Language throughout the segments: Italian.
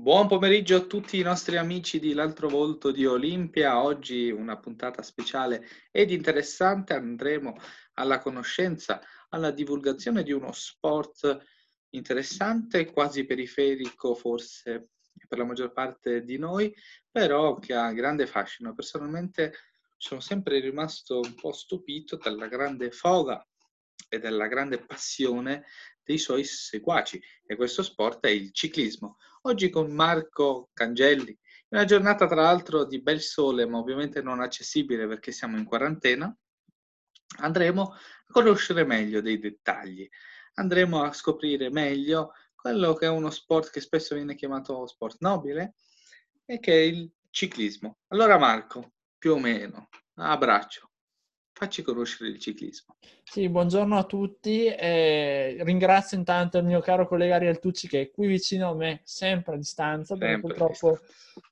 Buon pomeriggio a tutti i nostri amici di L'altro volto di Olimpia. Oggi una puntata speciale ed interessante. Andremo alla conoscenza, alla divulgazione di uno sport interessante, quasi periferico forse per la maggior parte di noi, però che ha grande fascino. Personalmente sono sempre rimasto un po' stupito dalla grande foga e dalla grande passione dei suoi seguaci e questo sport è il ciclismo. Oggi con Marco Cangelli, in una giornata tra l'altro di bel sole, ma ovviamente non accessibile perché siamo in quarantena, andremo a conoscere meglio dei dettagli, andremo a scoprire meglio quello che è uno sport che spesso viene chiamato sport nobile e che è il ciclismo. Allora Marco, più o meno, abbraccio. Facci conoscere il ciclismo. Sì, buongiorno a tutti. Eh, ringrazio intanto il mio caro collega Ariel Tucci che è qui vicino a me, sempre a distanza, perché purtroppo,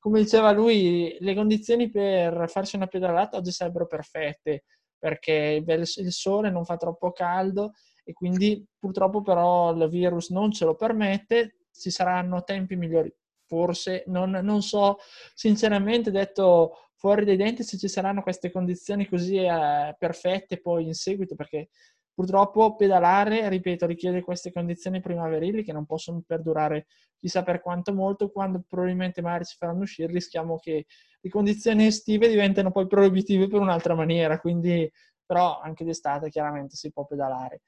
come diceva lui, le condizioni per farsi una pedalata oggi sarebbero perfette, perché il sole non fa troppo caldo e quindi purtroppo però il virus non ce lo permette, ci saranno tempi migliori. Forse, non, non so, sinceramente detto fuori dai denti se ci saranno queste condizioni così eh, perfette poi in seguito, perché purtroppo pedalare, ripeto, richiede queste condizioni primaverili che non possono perdurare chissà per quanto molto, quando probabilmente magari ci faranno uscire rischiamo che le condizioni estive diventino poi proibitive per un'altra maniera, quindi però anche d'estate chiaramente si può pedalare.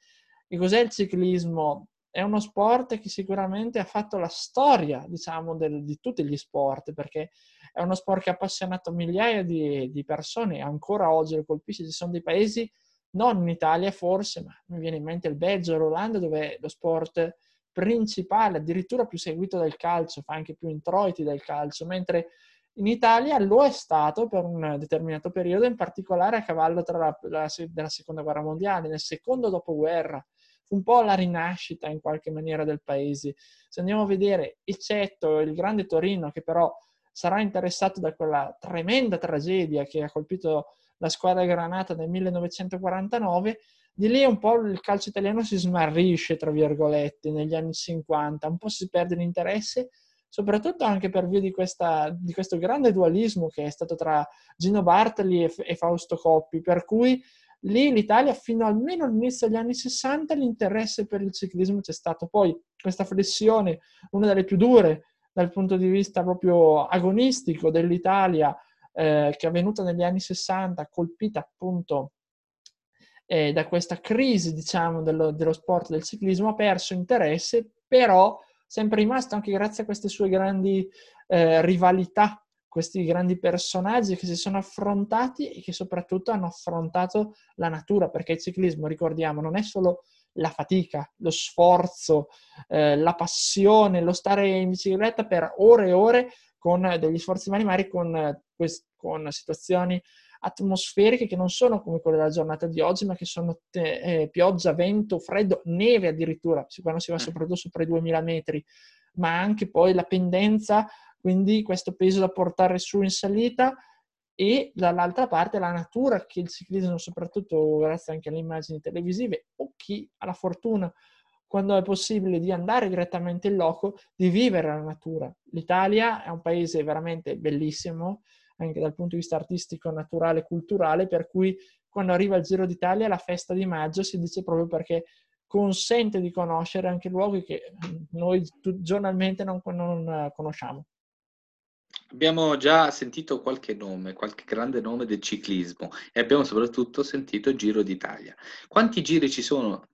E cos'è il ciclismo? È uno sport che sicuramente ha fatto la storia, diciamo, del, di tutti gli sport, perché è uno sport che ha appassionato migliaia di, di persone, ancora oggi lo colpisce. Ci sono dei paesi, non in Italia forse, ma mi viene in mente il Belgio, l'Olanda, dove lo sport principale, addirittura più seguito del calcio, fa anche più introiti del calcio, mentre in Italia lo è stato per un determinato periodo, in particolare a cavallo la, la, della seconda guerra mondiale, nel secondo dopoguerra. Fu un po' la rinascita in qualche maniera del paese. Se andiamo a vedere, eccetto il grande Torino, che però sarà interessato da quella tremenda tragedia che ha colpito la squadra granata nel 1949, di lì un po' il calcio italiano si smarrisce, tra virgolette, negli anni 50, un po' si perde l'interesse, soprattutto anche per via di, questa, di questo grande dualismo che è stato tra Gino Bartoli e, e Fausto Coppi, per cui lì l'Italia fino almeno all'inizio degli anni 60 l'interesse per il ciclismo c'è stato. Poi questa flessione, una delle più dure dal punto di vista proprio agonistico dell'Italia, eh, che è avvenuta negli anni 60, colpita appunto eh, da questa crisi, diciamo, dello, dello sport del ciclismo, ha perso interesse, però sempre rimasto anche grazie a queste sue grandi eh, rivalità, questi grandi personaggi che si sono affrontati e che soprattutto hanno affrontato la natura, perché il ciclismo, ricordiamo, non è solo la fatica, lo sforzo, eh, la passione, lo stare in bicicletta per ore e ore con degli sforzi minimali, con, con situazioni atmosferiche che non sono come quelle della giornata di oggi, ma che sono te, eh, pioggia, vento, freddo, neve addirittura, quando si va mm. soprattutto sopra i 2000 metri, ma anche poi la pendenza, quindi questo peso da portare su in salita e dall'altra parte la natura che il ciclismo, soprattutto grazie anche alle immagini televisive, o chi ha la fortuna, quando è possibile, di andare direttamente in loco, di vivere la natura. L'Italia è un paese veramente bellissimo, anche dal punto di vista artistico, naturale, culturale, per cui quando arriva il Giro d'Italia, la festa di maggio si dice proprio perché consente di conoscere anche luoghi che noi giornalmente non, non conosciamo. Abbiamo già sentito qualche nome, qualche grande nome del ciclismo e abbiamo soprattutto sentito Giro d'Italia. Quanti giri ci sono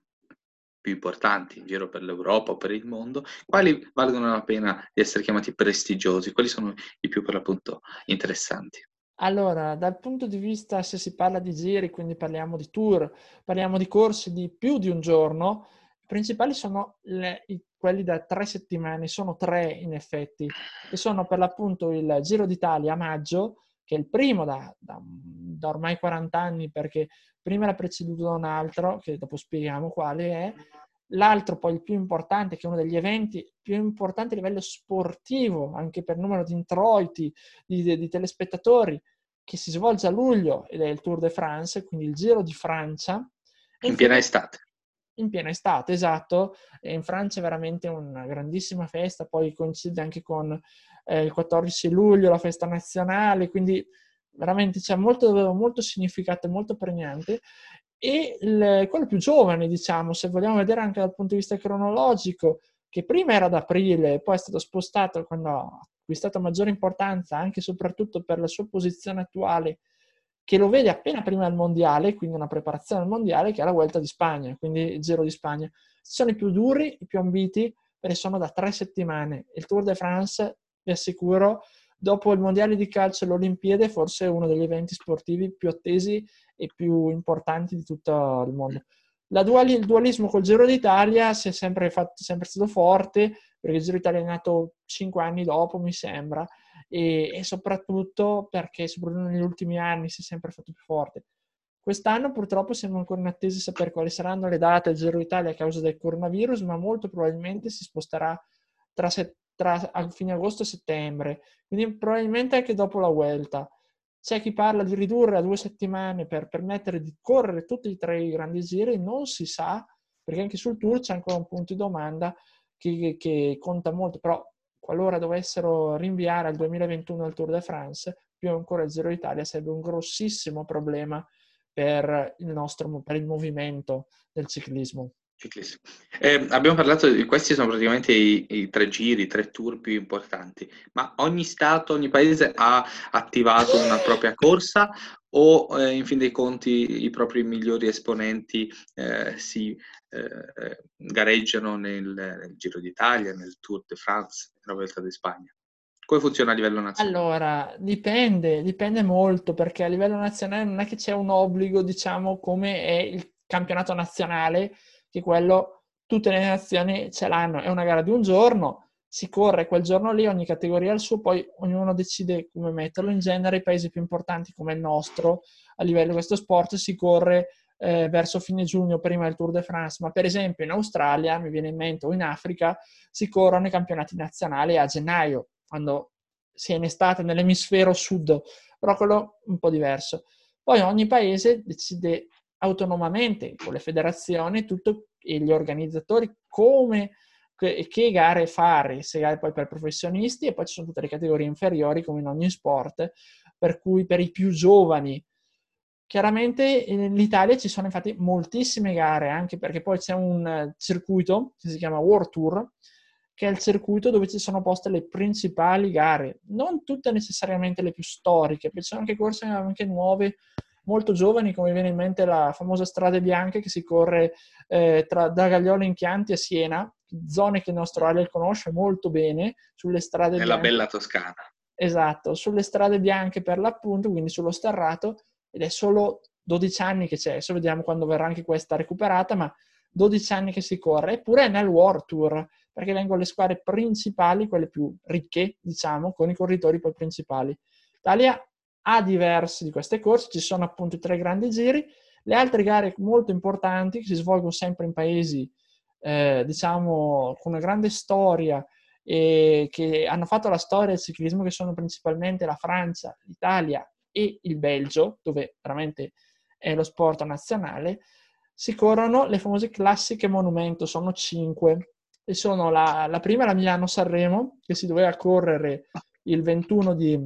più importanti in giro per l'Europa o per il mondo? Quali valgono la pena di essere chiamati prestigiosi? Quali sono i più per l'appunto interessanti? Allora, dal punto di vista, se si parla di giri, quindi parliamo di tour, parliamo di corsi di più di un giorno, principali sono le, i quelli da tre settimane, sono tre in effetti, e sono per l'appunto il Giro d'Italia a maggio, che è il primo da, da, da ormai 40 anni, perché prima era preceduto da un altro, che dopo spieghiamo quale è, l'altro poi il più importante, che è uno degli eventi più importanti a livello sportivo, anche per numero di introiti, di, di, di telespettatori, che si svolge a luglio ed è il Tour de France, quindi il Giro di Francia. In piena estate in piena estate, esatto. E in Francia è veramente una grandissima festa, poi coincide anche con eh, il 14 luglio, la festa nazionale, quindi veramente c'è molto, molto significato, molto pregnante. E il, quello più giovane, diciamo, se vogliamo vedere anche dal punto di vista cronologico, che prima era ad aprile, poi è stato spostato quando ha acquistato maggiore importanza, anche e soprattutto per la sua posizione attuale, che lo vede appena prima del mondiale, quindi una preparazione al mondiale, che è la Vuelta di Spagna, quindi il Giro di Spagna. Sono i più duri, i più ambiti, perché sono da tre settimane. Il Tour de France, vi assicuro, dopo il mondiale di calcio e le Olimpiadi, forse è uno degli eventi sportivi più attesi e più importanti di tutto il mondo. Duali, il dualismo col Giro d'Italia si è sempre, fatto, sempre stato forte, perché il Giro d'Italia è nato cinque anni dopo, mi sembra, e, e soprattutto perché soprattutto negli ultimi anni si è sempre fatto più forte. Quest'anno purtroppo siamo ancora in attesa di sapere quali saranno le date del Giro d'Italia a causa del coronavirus, ma molto probabilmente si sposterà tra, se, tra fine agosto e settembre, quindi probabilmente anche dopo la Vuelta. C'è chi parla di ridurre a due settimane per permettere di correre tutti e tre i grandi giri, non si sa, perché anche sul tour c'è ancora un punto di domanda che, che conta molto, però qualora dovessero rinviare al 2021 il Tour de France, più ancora il Giro d'Italia sarebbe un grossissimo problema per il nostro per il movimento del ciclismo. Ciclismo. Eh, abbiamo parlato di questi sono praticamente i, i, tre giri, i tre tour più importanti, ma ogni stato, ogni paese ha attivato una propria corsa o eh, in fin dei conti i propri migliori esponenti eh, si eh, gareggiano nel, nel, Giro d'Italia, nel Tour de France, nella Vuelta di Spagna? Come funziona a livello nazionale? Allora, dipende, dipende molto perché a livello nazionale non è che c'è un obbligo, diciamo, come è il campionato nazionale, che quello tutte le nazioni ce l'hanno, è una gara di un giorno, si corre quel giorno lì, ogni categoria ha il suo, poi ognuno decide come metterlo. In genere i paesi più importanti come il nostro a livello di questo sport si corre eh, verso fine giugno, prima del Tour de France, ma per esempio in Australia, mi viene in mente, o in Africa, si corrono i campionati nazionali a gennaio, quando si è in estate nell'emisfero sud, però quello un po' diverso. Poi ogni paese decide autonomamente con le federazioni tutto, e gli organizzatori come che, gare fare, se gare poi per professionisti e poi ci sono tutte le categorie inferiori come in ogni sport, per cui per i più giovani. Chiaramente in Italia ci sono infatti moltissime gare, anche perché poi c'è un circuito che si chiama World Tour, che è il circuito dove ci sono poste le principali gare, non tutte necessariamente le più storiche, perché ci sono anche corse anche nuove, molto giovani, come viene in mente la famosa Strade Bianche che si corre eh, tra, da Gagliolo in Chianti a Siena, zone che il nostro Ale conosce molto bene, sulle strade Nella bianche. bella Toscana. Esatto, sulle strade bianche per l'appunto, quindi sullo sterrato, ed è solo 12 anni che c'è, adesso vediamo quando verrà anche questa recuperata, ma 12 anni che si corre, eppure è nel World Tour, perché vengono le squadre principali, quelle più ricche, diciamo, con i corridori poi principali. L'Italia ha diverse di queste corse, ci sono appunto i tre grandi giri, le altre gare molto importanti che si svolgono sempre in paesi, eh, diciamo, con una grande storia e che hanno fatto la storia del ciclismo, che sono principalmente la Francia, l'Italia e il Belgio, dove veramente è lo sport nazionale, si corrono le famose classiche monumento, sono cinque. E sono la, la prima, la Milano-Sanremo, che si doveva correre il 21 di,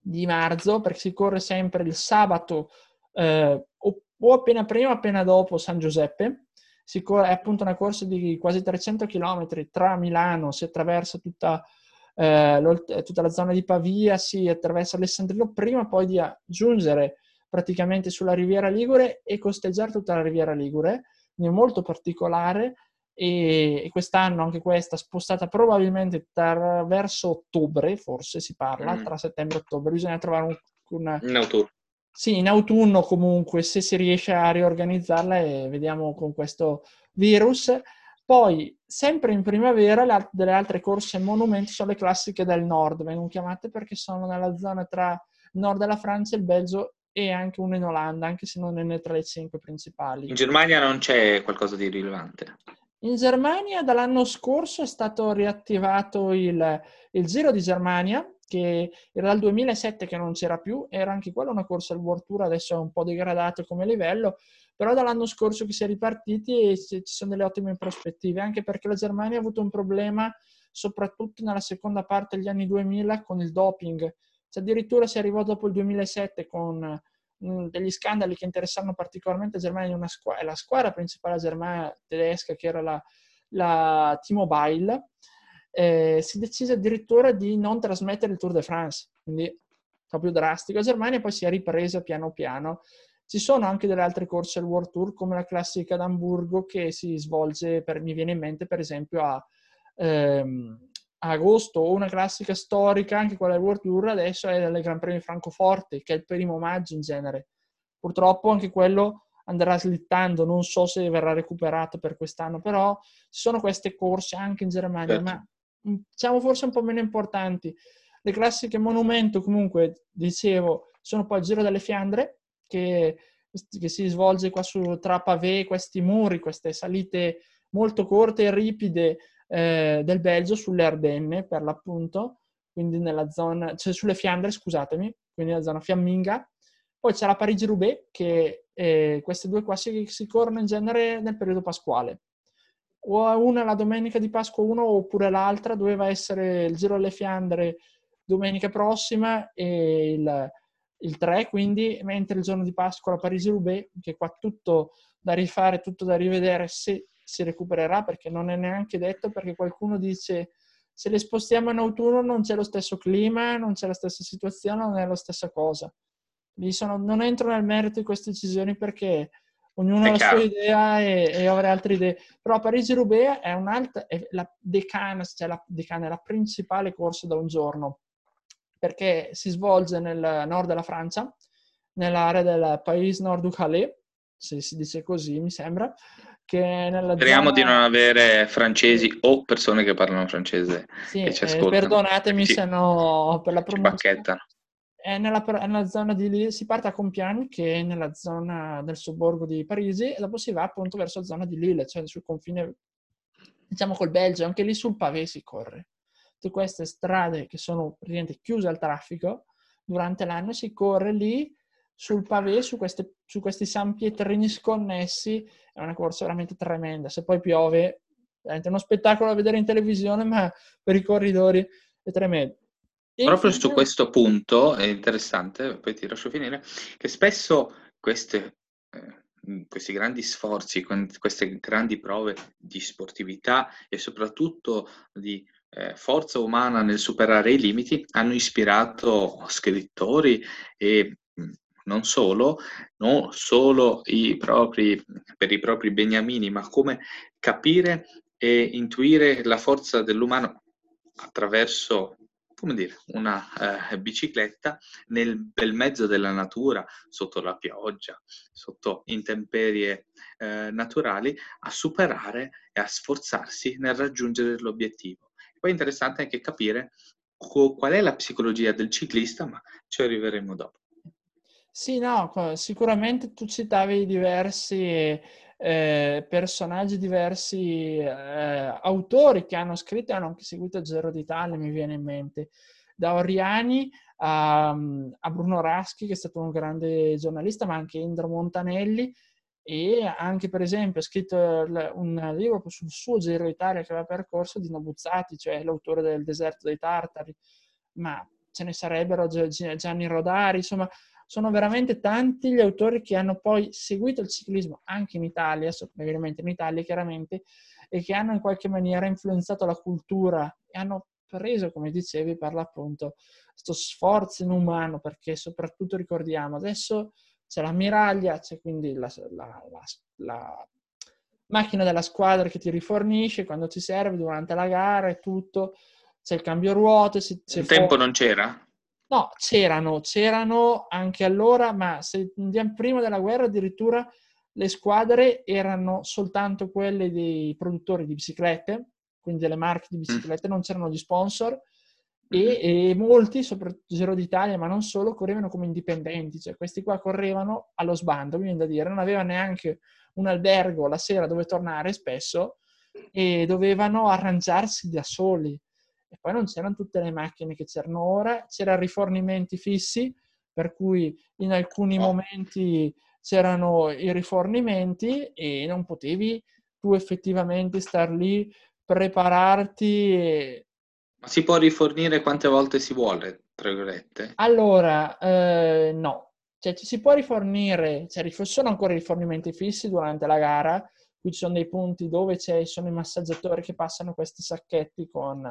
di marzo, perché si corre sempre il sabato eh, o, o, appena prima o appena dopo San Giuseppe. È appunto una corsa di quasi 300 km tra Milano, si attraversa tutta eh, tutta la zona di Pavia si attraversa Alessandrino prima poi di giungere praticamente sulla Riviera Ligure e costeggiare tutta la Riviera Ligure, quindi molto particolare e, quest'anno anche questa spostata probabilmente tra, verso ottobre, forse si parla, mm. tra settembre e ottobre, bisogna trovare un... un in autunno. Sì, in autunno comunque, se si riesce a riorganizzarla e vediamo con questo virus. Poi, sempre in primavera, le, delle altre corse monumenti sono le classiche del nord, vengono chiamate perché sono nella zona tra il nord della Francia, il Belgio e anche uno in Olanda, anche se non è tra le cinque principali. In Germania non c'è qualcosa di rilevante? In Germania dall'anno scorso è stato riattivato il, il Giro di Germania, che era dal 2007 che non c'era più, era anche quella una corsa al World Tour, adesso è un po' degradato come livello, però dall'anno scorso che si è ripartiti ci sono delle ottime prospettive, anche perché la Germania ha avuto un problema soprattutto nella seconda parte degli anni 2000 con il doping, cioè, addirittura si arrivò dopo il 2007 con mm, degli scandali che interessavano particolarmente la Germania, una squ- la squadra principale Germania tedesca che era la, la T-Mobile, eh, si decise addirittura di non trasmettere il Tour de France, quindi proprio drastico. La Germania poi si è ripresa piano piano. Ci sono anche delle altre corse al World Tour, come la classica d'Amburgo, che si svolge, per, mi viene in mente per esempio a, ehm, a agosto, o una classica storica, anche quella del World Tour, adesso è il Gran Premio di Francoforte, che è il primo maggio in genere. Purtroppo anche quello andrà slittando, non so se verrà recuperato per quest'anno, però ci sono queste corse anche in Germania, certo. ma diciamo forse un po' meno importanti. Le classiche monumento, comunque, dicevo, sono poi il Giro delle Fiandre, che, che si svolge qua su, tra pavé, questi muri, queste salite molto corte e ripide eh, del Belgio, sulle Ardenne per l'appunto, quindi nella zona, cioè sulle Fiandre, scusatemi, quindi nella zona fiamminga. Poi c'è la Parigi-Roubaix, che eh, queste due qua si, si corrono in genere nel periodo pasquale o una la domenica di Pasqua uno oppure l'altra doveva essere il Giro alle Fiandre domenica prossima e il, il 3, quindi mentre il giorno di Pasqua la Parigi-Roubaix, che qua tutto da rifare, tutto da rivedere se si recupererà, perché non è neanche detto, perché qualcuno dice se le spostiamo in autunno non c'è lo stesso clima, non c'è la stessa situazione, non è la stessa cosa. Sono, non entro nel merito di queste decisioni perché ognuno ha la sua idea e, e avrà altre idee. Però Parigi-Roubaix è un'altra, è la decana, cioè la decana, è la principale corsa da un giorno perché si svolge nel nord della Francia, nell'area del Pays Nord-du-Calais, se si dice così, mi sembra. Speriamo zona... di non avere francesi o persone che parlano francese sì, che ci eh, ascoltano. perdonatemi sì. se no per la pronuncia. Nella, nella, zona di lì, si parte a Compiègne, che è nella zona del sobborgo di Parigi, e dopo si va appunto verso la zona di Lille, cioè sul confine, diciamo, col Belgio. Anche lì sul pavé si corre tutte queste strade che sono praticamente chiuse al traffico, durante l'anno si corre lì sul pavé, su, queste, su questi San Pietrini sconnessi, è una corsa veramente tremenda. Se poi piove, è uno spettacolo da vedere in televisione, ma per i corridori è tremendo. Proprio su questo punto è interessante, poi ti lascio finire, che spesso queste, eh, questi grandi sforzi, queste grandi prove di sportività e soprattutto di eh, forza umana nel superare i limiti hanno ispirato scrittori e non solo, non solo i propri, per i propri beniamini, ma come capire e intuire la forza dell'umano attraverso come dire, una eh, bicicletta nel bel mezzo della natura, sotto la pioggia, sotto intemperie eh, naturali, a superare e a sforzarsi nel raggiungere l'obiettivo. Poi è interessante anche capire qual è la psicologia del ciclista, ma ci arriveremo dopo. Sì, no, sicuramente tu citavi diversi eh, personaggi, diversi eh, autori che hanno scritto e hanno anche seguito il Giro d'Italia, mi viene in mente. Da Oriani a, a Bruno Raschi, che è stato un grande giornalista, ma anche Indro Montanelli, e anche per esempio ha scritto un libro sul suo Giro Italia che aveva percorso di Nobuzzati, cioè l'autore del Deserto dei Tartari, ma ce ne sarebbero Gianni Rodari, insomma sono veramente tanti gli autori che hanno poi seguito il ciclismo anche in Italia, ovviamente in Italia chiaramente, e che hanno in qualche maniera influenzato la cultura e hanno preso, come dicevi, per l'appunto, questo sforzo inumano, perché soprattutto ricordiamo adesso c'è l'ammiraglia, c'è quindi la, la, la, la, macchina della squadra che ti rifornisce quando ti serve durante la gara e tutto, c'è il cambio ruote. Se, Un tempo fuori. non c'era? No, c'erano, c'erano anche allora, ma se prima della guerra addirittura le squadre erano soltanto quelle dei produttori di biciclette, quindi delle marche di mm. biciclette, non c'erano gli sponsor e, e, molti, soprattutto Giro d'Italia, ma non solo, correvano come indipendenti, cioè questi qua correvano allo sbando, quindi da dire, non avevano neanche un albergo la sera dove tornare spesso e dovevano arrangiarsi da soli. E poi non c'erano tutte le macchine che c'erano ora, c'erano rifornimenti fissi, per cui in alcuni momenti c'erano i rifornimenti e non potevi tu effettivamente star lì, prepararti. E... Ma si può rifornire quante volte si vuole, tra virgolette? Allora, eh, no. Cioè, ci si può rifornire, cioè, sono ancora i rifornimenti fissi durante la gara, qui ci sono dei punti dove ci sono i massaggiatori che passano questi sacchetti con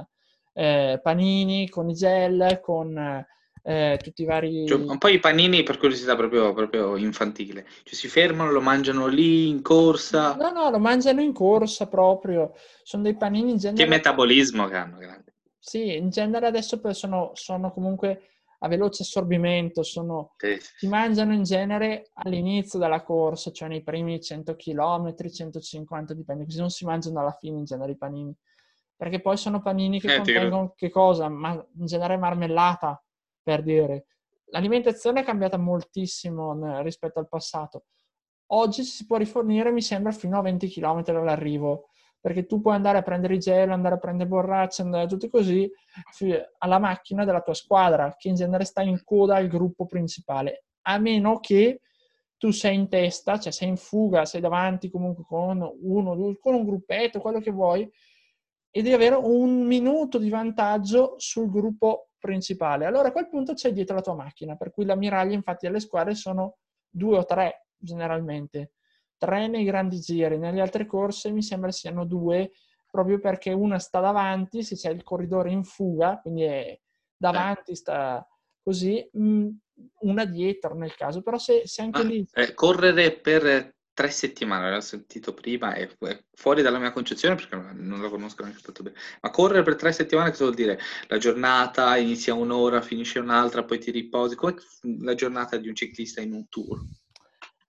eh, panini, con i gel, con eh, tutti i vari... Cioè, un po' i panini per curiosità proprio, proprio infantile, cioè si fermano, lo mangiano lì in corsa? No, no, lo mangiano in corsa proprio, sono dei panini in genere... Che metabolismo che hanno, grande. Sì, in genere adesso sono, sono comunque a veloce assorbimento, sono, sì. si mangiano in genere all'inizio della corsa, cioè nei primi 100 km, 150 dipende, così non si mangiano alla fine in genere i panini, perché poi sono panini che eh, contengono che cosa? Ma in genere marmellata, per dire. L'alimentazione è cambiata moltissimo rispetto al passato. Oggi si può rifornire, mi sembra, fino a 20 km dall'arrivo, perché tu puoi andare a prendere i gel, andare a prendere borracce, andare tutti così, alla macchina della tua squadra, che in genere sta in coda al gruppo principale, a meno che tu sei in testa, cioè sei in fuga, sei davanti comunque con uno, due, con un gruppetto, quello che vuoi, e devi avere un minuto di vantaggio sul gruppo principale. Allora a quel punto c'è dietro la tua macchina, per cui l'ammiraglia infatti alle squadre sono due o tre generalmente, tre nei grandi giri, nelle altre corse mi sembra siano due, proprio perché una sta davanti, se c'è il corridore in fuga, quindi è davanti, sta così, mm, una dietro nel caso, però se, se anche ah, lì... Eh, correre per tre settimane, l'ho sentito prima, è, fuori dalla mia concezione perché non la conosco neanche tanto bene. Ma correre per tre settimane cosa vuol dire? La giornata inizia un'ora, finisce un'altra, poi ti riposi. Come la giornata di un ciclista in un tour?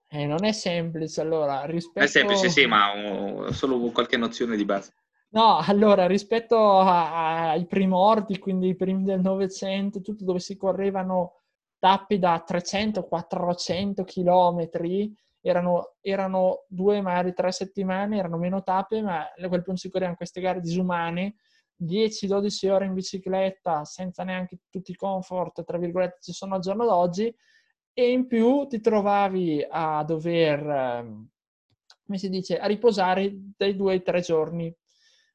Eh, non è semplice, allora, rispetto... È semplice, sì, ma ho solo qualche nozione di base. No, allora, rispetto ai primordi, quindi i primi del Novecento, tutto dove si correvano tappi da 300-400 chilometri, erano, erano due, magari tre settimane, erano meno tappe, ma quel punto si correvano queste gare disumane, 10-12 ore in bicicletta senza neanche tutti i comfort, tra virgolette, ci sono al giorno d'oggi, e in più ti trovavi a dover, ehm, come si dice, a riposare dai due ai tre giorni.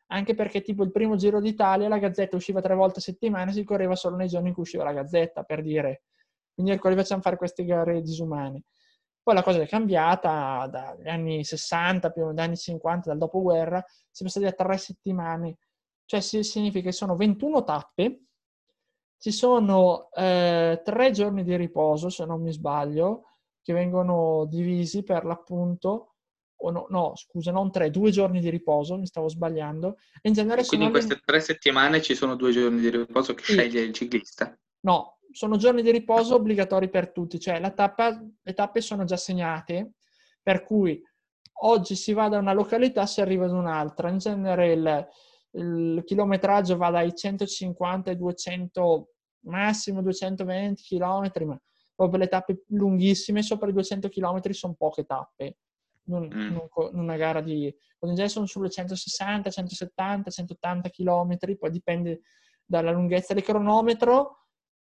Anche perché tipo il primo Giro d'Italia la Gazzetta usciva tre volte a settimana, si correva solo nei giorni in cui usciva la Gazzetta, per dire. Quindi ecco, facciamo fare queste gare disumane. Poi la cosa è cambiata dagli anni 60, più dagli anni 50, dal dopoguerra, si è passati a tre settimane. Cioè significa che sono 21 tappe, ci sono eh, tre giorni di riposo, se non mi sbaglio, che vengono divisi per l'appunto, o no, no, scusa, non tre, due giorni di riposo, mi stavo sbagliando. In genere quindi in queste tre settimane ci sono due giorni di riposo che sì. sceglie il ciclista? No, sono giorni di riposo obbligatori per tutti, cioè tappa, le tappe sono già segnate, per cui oggi si va da una località, si arriva ad un'altra. In genere il, il chilometraggio va dai 150 ai 200, massimo 220 km, ma proprio le tappe lunghissime, sopra i 200 km sono poche tappe. Non, mm. non, una gara di... In genere sono sulle 160, 170, 180 km, poi dipende dalla lunghezza del cronometro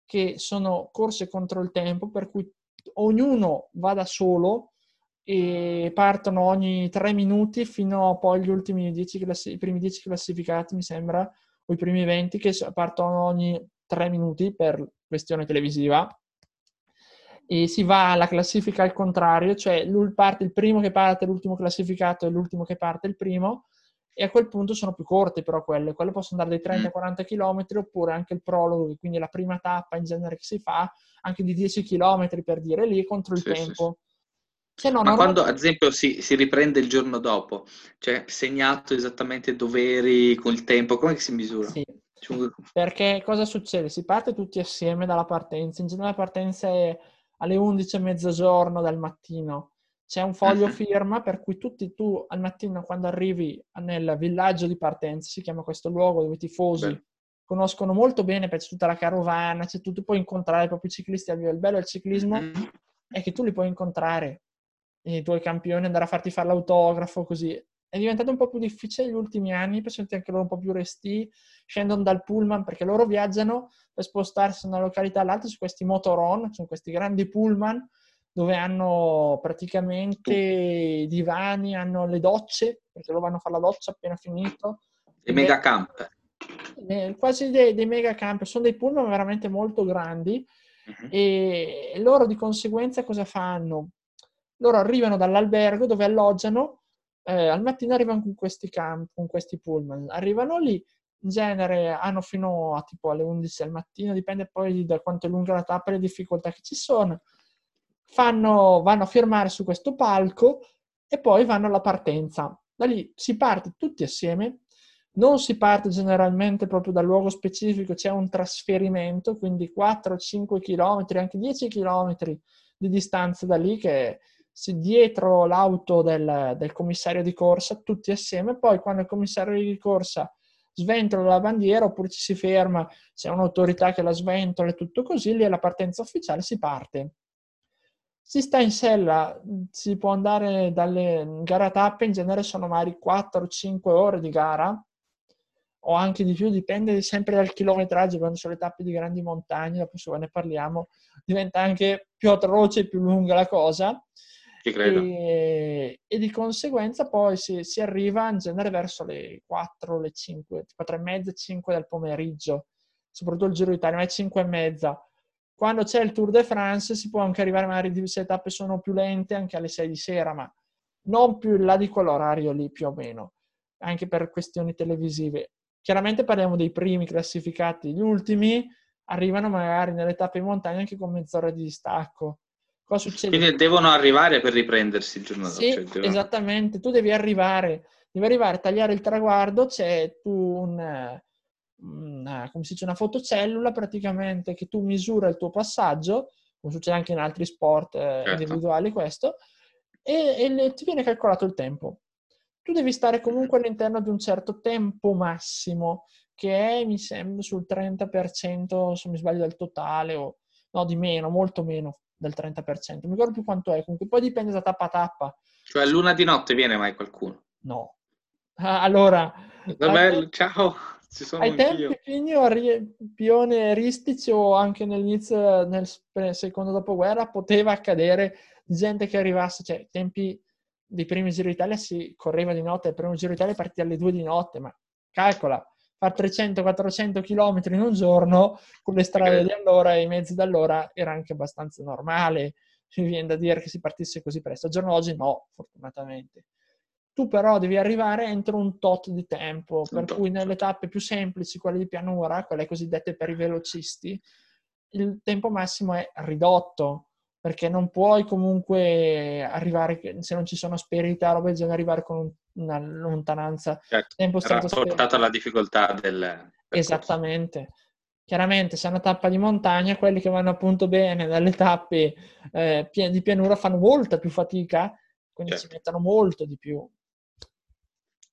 che sono corse contro il tempo, per cui ognuno va da solo e partono ogni tre minuti fino a poi gli ultimi dieci classi- i primi dieci classificati, mi sembra, o i primi venti che partono ogni tre minuti per questione televisiva. E si va alla classifica al contrario, cioè parte il primo che parte l'ultimo classificato e l'ultimo che parte il primo, e a quel punto sono più corte però quelle, quelle possono andare dai 30 ai 40 km oppure anche il prologo, quindi la prima tappa in genere che si fa, anche di 10 km per dire lì contro il sì, tempo. Sì, sì. No, Ma quando ad esempio si, si, riprende il giorno dopo, cioè segnato esattamente doveri con il tempo, come si misura? Sì. Perché cosa succede? Si parte tutti assieme dalla partenza, in genere la partenza è alle 11 e mezzogiorno del mattino, c'è un foglio firma per cui tutti tu al mattino quando arrivi nel villaggio di partenza, si chiama questo luogo dove i tifosi Beh. conoscono molto bene, perché c'è tutta la carovana, c'è tutto, puoi incontrare proprio i ciclisti a Il bello del ciclismo mm-hmm. è che tu li puoi incontrare, i tuoi campioni, andare a farti fare l'autografo, così. È diventato un po' più difficile negli ultimi anni, per sentire anche loro un po' più resti, scendono dal pullman perché loro viaggiano per spostarsi da una località all'altra su questi motoron, su questi grandi pullman, dove hanno praticamente i divani, hanno le docce, perché loro vanno a fare la doccia appena finito. I mega camp. Eh, quasi dei, dei mega camp, sono dei pullman veramente molto grandi uh-huh. e loro di conseguenza cosa fanno? Loro arrivano dall'albergo dove alloggiano, eh, al mattino arrivano con questi camp, con questi pullman, arrivano lì, in genere hanno fino a tipo alle 11 al mattino, dipende poi da quanto è lunga la tappa e le difficoltà che ci sono. Fanno, vanno a firmare su questo palco e poi vanno alla partenza. Da lì si parte tutti assieme, non si parte generalmente proprio dal luogo specifico, c'è un trasferimento, quindi 4-5 km, anche 10 km di distanza da lì che si, dietro l'auto del, del, commissario di corsa, tutti assieme, poi quando il commissario di corsa sventola la bandiera oppure ci si ferma, c'è un'autorità che la sventola e tutto così, lì è la partenza ufficiale, si parte. Si sta in sella, si può andare dalle gare a tappe, in genere sono magari 4-5 ore di gara, o anche di più, dipende sempre dal chilometraggio, quando sono le tappe di grandi montagne, dopo se ne parliamo, diventa anche più atroce e più lunga la cosa. E, e, di conseguenza poi si, si, arriva in genere verso le 4, le 5, 4 e mezza, 5 del pomeriggio, soprattutto il Giro d'Italia, ma è 5 e mezza. Quando c'è il Tour de France si può anche arrivare, magari se le tappe sono più lente, anche alle 6 di sera, ma non più in là di quell'orario lì più o meno, anche per questioni televisive. Chiaramente parliamo dei primi classificati, gli ultimi arrivano magari nelle tappe in montagna anche con mezz'ora di distacco. Cosa succede? Quindi devono arrivare per riprendersi il giorno dopo. Sì, cioè devono... esattamente. Tu devi arrivare, devi arrivare a tagliare il traguardo, c'è tu un, una, come si dice, una fotocellula praticamente che tu misura il tuo passaggio, come succede anche in altri sport eh, certo. individuali questo, e, e ti viene calcolato il tempo tu devi stare comunque all'interno di un certo tempo massimo, che è, mi sembra, sul 30%, se mi sbaglio, del totale, o no, di meno, molto meno del 30%. Non mi ricordo più quanto è, comunque poi dipende da tappa a tappa. Cioè a luna di notte viene mai qualcuno? No. Ah, allora... Vabbè, te- ciao! Ci sono ai tempi pione ristici o anche nell'inizio, nel secondo dopoguerra, poteva accadere gente che arrivasse, cioè tempi dei primi Giro d'Italia si correva di notte, il primo Giro d'Italia partì alle 2 di notte, ma calcola, fare 300-400 km in un giorno con le strade di allora e i mezzi d'allora era anche abbastanza normale. Mi viene da dire che si partisse così presto. Al giorno d'oggi no, fortunatamente. Tu però devi arrivare entro un tot di tempo, un per tot. cui nelle tappe più semplici, quelle di pianura, quelle cosiddette per i velocisti, il tempo massimo è ridotto perché non puoi comunque arrivare, se non ci sono asperità, roba del genere, arrivare con una lontananza certo, tempo rapportato alla difficoltà del. Esattamente. Chiaramente, se è una tappa di montagna, quelli che vanno appunto bene dalle tappe eh, di pianura fanno molta più fatica, quindi certo. ci mettono molto di più.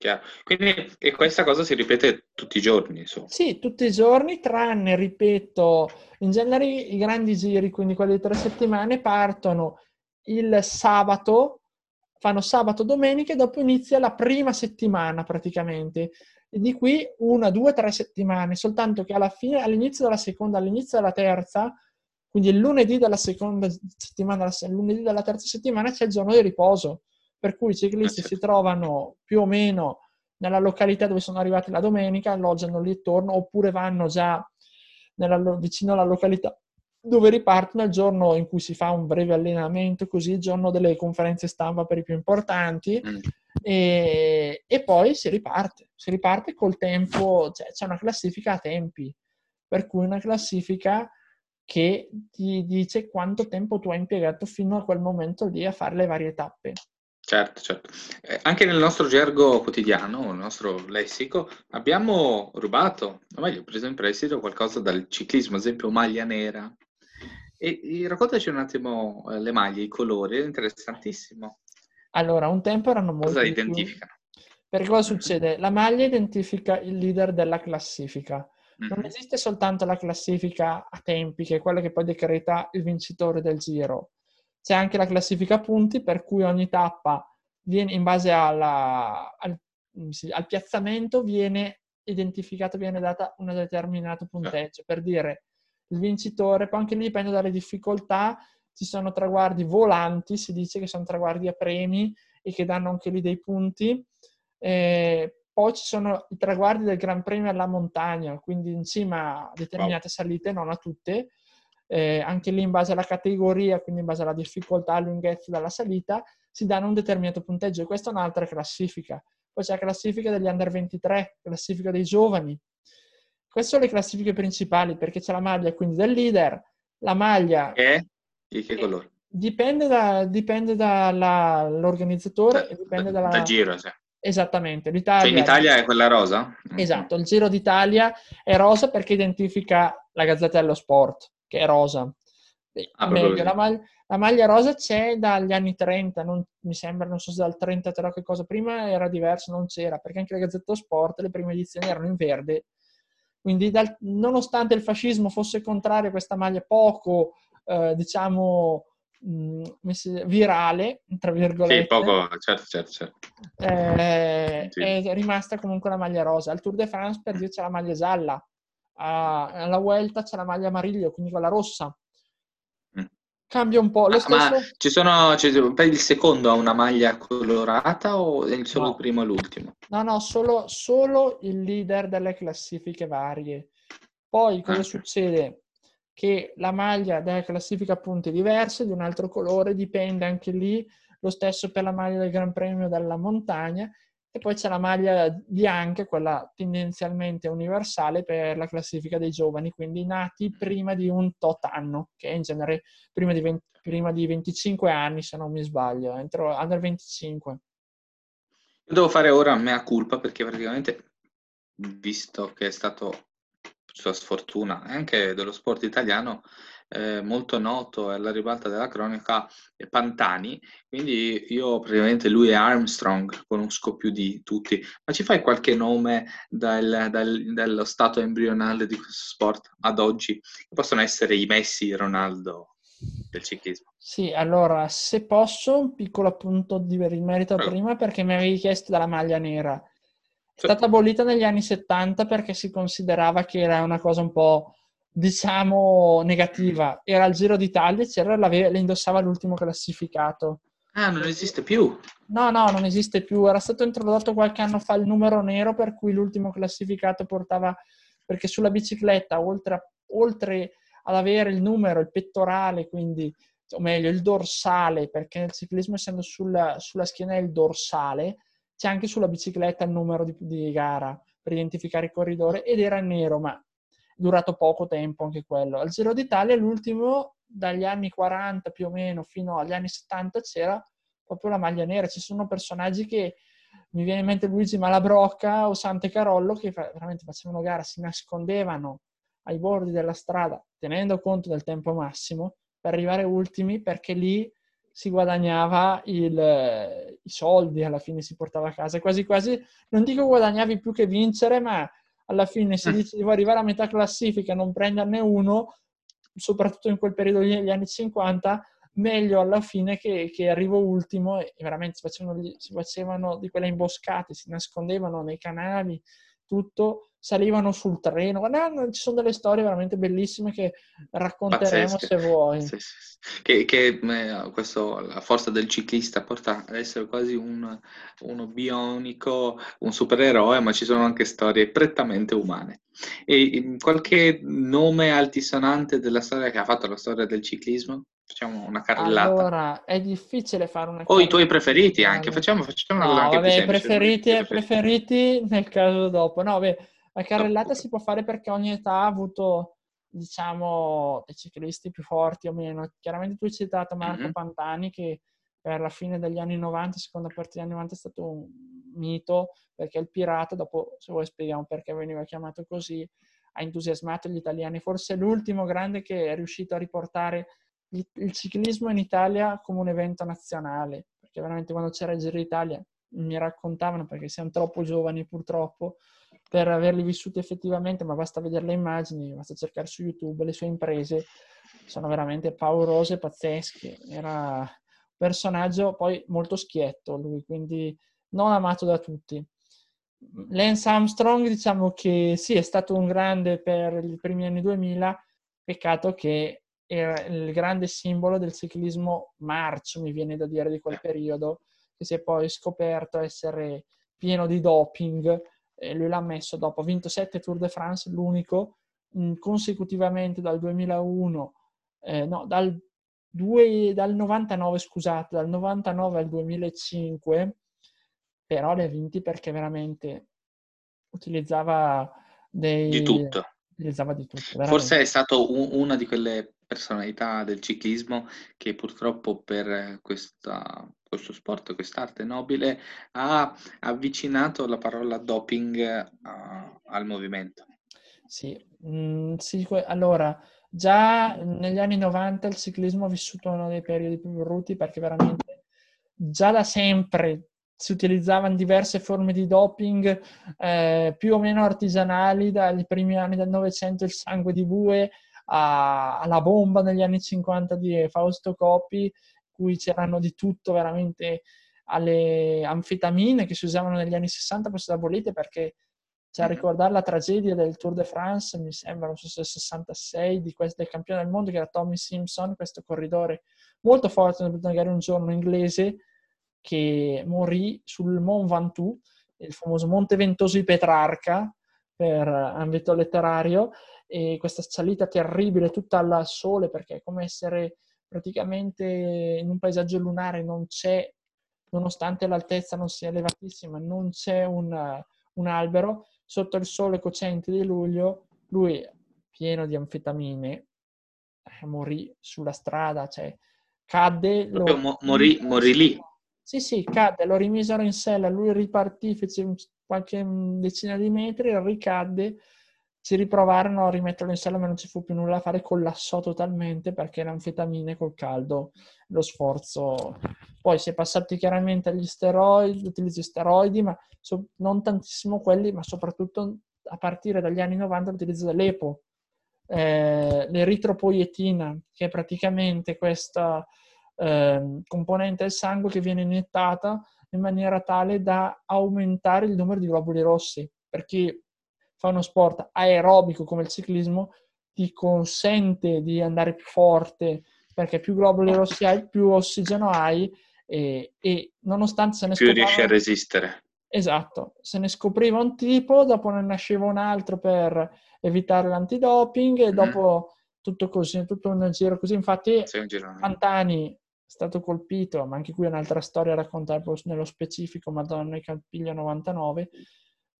Chiaro. Quindi e questa cosa si ripete tutti i giorni? Insomma. Sì, tutti i giorni, tranne, ripeto, in genere i grandi giri, quindi quelli di tre settimane, partono il sabato, fanno sabato, domenica e dopo inizia la prima settimana praticamente. E di qui una, due, tre settimane, soltanto che alla fine, all'inizio della seconda, all'inizio della terza, quindi il lunedì della seconda settimana, il lunedì della terza settimana c'è il giorno di riposo per cui i ciclisti ah, si trovano più o meno nella località dove sono arrivati la domenica, alloggiano lì attorno, oppure vanno già nella, vicino alla località dove ripartono il giorno in cui si fa un breve allenamento, così il giorno delle conferenze stampa per i più importanti, mm. e, e, poi si riparte. Si riparte col tempo, cioè c'è una classifica a tempi, per cui una classifica che ti dice quanto tempo tu hai impiegato fino a quel momento lì a fare le varie tappe. Certo, certo. Eh, anche nel nostro gergo quotidiano, nel nostro lessico, abbiamo rubato, o meglio, preso in prestito qualcosa dal ciclismo, ad esempio maglia nera. E, e raccontaci un attimo eh, le maglie, i colori, è interessantissimo. Allora, un tempo erano molto... Cosa identificano? Più... Perché cosa succede? La maglia identifica il leader della classifica. Non mm-hmm. esiste soltanto la classifica a tempi, che è quella che poi decreta il vincitore del giro c'è anche la classifica punti per cui ogni tappa viene in base alla, al, al, piazzamento viene identificata, viene data un determinato punteggio. Per dire il vincitore, poi anche lì dipende dalle difficoltà, ci sono traguardi volanti, si dice che sono traguardi a premi e che danno anche lì dei punti. Eh, poi ci sono i traguardi del Gran Premio alla montagna, quindi in cima a determinate wow. salite, non a tutte, eh, anche lì in base alla categoria, quindi in base alla difficoltà, lunghezza della salita, si danno un determinato punteggio e questa è un'altra classifica. Poi c'è la classifica degli under 23, classifica dei giovani. Queste sono le classifiche principali perché c'è la maglia quindi del leader, la maglia... Che? Di che colore? Dipende, da, dipende dall'organizzatore da, dipende da, dalla... Da giro, sì. Esattamente. L'Italia... Cioè in Italia è quella rosa? Esatto, il Giro d'Italia è rosa perché identifica la Gazzetta dello Sport, che è rosa. Ah, meglio, la, maglia, la, maglia, rosa c'è dagli anni 30, non, mi sembra, non so se dal 33 o che cosa, prima era diverso, non c'era, perché anche la Gazzetta Sport, le prime edizioni erano in verde. Quindi, dal, nonostante il fascismo fosse contrario a questa maglia poco, eh, diciamo, mh, virale, tra virgolette. Sì, poco, certo, certo, certo. Eh, sì. È rimasta comunque la maglia rosa. Al Tour de France per dire c'è la maglia gialla, alla Vuelta c'è la maglia amariglio, quindi quella rossa. Mm. Cambia un po'. Lo ah, stesso... Ma ci sono, cioè, per il secondo ha una maglia colorata o è solo no. il primo e l'ultimo? No, no, solo, solo il leader delle classifiche varie. Poi cosa ah, succede? che la maglia della classifica punti è diversa, di un altro colore, dipende anche lì, lo stesso per la maglia del Gran Premio della montagna, e poi c'è la maglia bianca, quella tendenzialmente universale per la classifica dei giovani, quindi nati prima di un tot anno, che è in genere prima di, 20, prima di 25 anni, se non mi sbaglio, entro under 25. Io devo fare ora mea culpa perché praticamente, visto che è stato sua sfortuna, anche dello sport italiano, eh, molto noto alla ribalta della cronaca è Pantani, quindi io praticamente lui è Armstrong, conosco più di tutti, ma ci fai qualche nome dal, dal, dallo stato embrionale di questo sport ad oggi? Possono essere i Messi, Ronaldo del ciclismo. Sì, allora, se posso, un piccolo appunto di merito Prego. prima perché mi avevi chiesto dalla maglia nera. È stata abolita negli anni 70 perché si considerava che era una cosa un po', diciamo, negativa. Era il Giro d'Italia, c'era, le indossava l'ultimo classificato. Ah, non esiste più? No, no, non esiste più. Era stato introdotto qualche anno fa il numero nero per cui l'ultimo classificato portava... Perché sulla bicicletta, oltre, a, oltre ad avere il numero, il pettorale, quindi, o meglio, il dorsale, perché nel ciclismo essendo sulla, sulla schiena è il dorsale, c'è anche sulla bicicletta il numero di, di gara per identificare il corridore ed era nero, ma durato poco tempo anche quello. Al Giro d'Italia l'ultimo dagli anni 40 più o meno fino agli anni 70 c'era proprio la maglia nera. Ci sono personaggi che mi viene in mente Luigi Malabrocca o Sante Carollo che veramente facevano gara, si nascondevano ai bordi della strada tenendo conto del tempo massimo per arrivare ultimi perché lì si guadagnava il, i soldi, alla fine si portava a casa. Quasi quasi, non dico guadagnavi più che vincere, ma alla fine se mm. dici di arrivare a metà classifica e non prenderne uno, soprattutto in quel periodo negli anni 50, meglio alla fine che, che arrivo ultimo e veramente si facevano, si facevano di quelle imboscate, si nascondevano nei canali, tutto salivano sul treno. Guarda, ci sono delle storie veramente bellissime che racconteremo Pazzesche. se vuoi. Sì, sì. Che, che eh, questo, la forza del ciclista porta ad essere quasi un, uno bionico, un supereroe, ma ci sono anche storie prettamente umane. E qualche nome altisonante della storia che ha fatto la storia del ciclismo? Facciamo una carrellata. Allora, è difficile fare una O i tuoi preferiti anche, facciamo, facciamo una no, cosa anche vabbè, più preferiti, preferiti nel caso dopo. No, beh, la carrellata si può fare perché ogni età ha avuto, diciamo, dei ciclisti più forti o meno. Chiaramente tu hai citato Marco mm-hmm. Pantani che per la fine degli anni 90, seconda parte degli anni 90 è stato un mito perché il pirata, dopo se vuoi spieghiamo perché veniva chiamato così, ha entusiasmato gli italiani. Forse è l'ultimo grande che è riuscito a riportare il ciclismo in Italia come un evento nazionale, perché veramente quando c'era il Giro d'Italia mi raccontavano, perché siamo troppo giovani purtroppo, per averli vissuti effettivamente, ma basta vedere le immagini, basta cercare su YouTube, le sue imprese sono veramente paurose, pazzesche. Era un personaggio poi molto schietto lui, quindi non amato da tutti. Lance Armstrong, diciamo che sì, è stato un grande per i primi anni 2000, peccato che era il grande simbolo del ciclismo marcio, mi viene da dire, di quel periodo, che si è poi scoperto essere pieno di doping. E lui l'ha messo dopo, ha vinto sette Tour de France, l'unico mh, consecutivamente dal 2001, eh, no, dal, due, dal 99, scusate, dal 99 al 2005, però le ha vinti perché veramente utilizzava dei... Di tutto. Utilizzava di tutto. Veramente. Forse è stato un, una di quelle personalità del ciclismo che purtroppo per questa, questo sport, quest'arte nobile, ha avvicinato la parola doping uh, al movimento. Sì, mm, sì, allora già negli anni 90 il ciclismo ha vissuto uno dei periodi più brutti perché veramente già da sempre si utilizzavano diverse forme di doping eh, più o meno artigianali dai primi anni del Novecento il sangue di bue alla bomba negli anni 50 di Fausto Coppi cui c'erano di tutto veramente alle anfetamine che si usavano negli anni 60 poi sono abolite perché cioè, a ricordare la tragedia del Tour de France, mi sembra, non so se 66, di questo, del campione del mondo, che era Tommy Simpson, questo corridore molto forte, magari un giorno inglese, che morì sul Mont Ventoux, il famoso Monte Ventoso di Petrarca, per ambito letterario, e questa salita terribile tutta al sole, perché è come essere praticamente in un paesaggio lunare, non c'è, nonostante l'altezza non sia elevatissima, non c'è un, un albero, sotto il sole cocente di luglio, lui, pieno di anfetamine, eh, morì sulla strada, cioè cadde... Lo... morì, morì lì. Sì, sì, cadde, lo rimisero in sella, lui ripartì, fece qualche decina di metri, ricadde, si riprovarono a rimetterlo in sella ma non ci fu più nulla da fare, collassò totalmente perché l'anfetamine col caldo, lo sforzo. Poi si è passati chiaramente agli steroidi, l'utilizzo di steroidi, ma so, non tantissimo quelli, ma soprattutto a partire dagli anni 90 l'utilizzo dell'EPO, eh, l'eritropoietina, che è praticamente questa eh, componente del sangue che viene iniettata in maniera tale da aumentare il numero di globuli rossi. Per chi fa uno sport aerobico come il ciclismo, ti consente di andare più forte perché più globuli rossi hai, più ossigeno hai e, e nonostante se ne più riesci a resistere. Esatto, se ne scopriva un tipo, dopo ne nasceva un altro per evitare l'antidoping e mm. dopo tutto così, tutto un giro così. Infatti, Pantani stato colpito, ma anche qui è un'altra storia raccontata nello specifico, Madonna e Campiglio 99,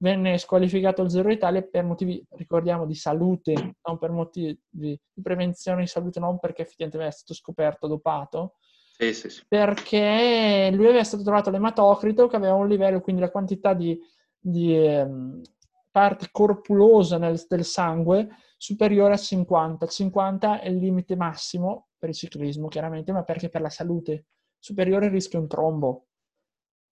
venne squalificato il Zero Italia per motivi, ricordiamo, di salute, non per motivi di prevenzione di salute, non perché effettivamente è stato scoperto dopato, sì, sì, sì. perché lui aveva stato trovato l'ematocrito che aveva un livello, quindi la quantità di, di eh, parte corpulosa nel, del sangue superiore a 50. 50 è il limite massimo per il ciclismo, chiaramente, ma perché per la salute superiore rischia un trombo.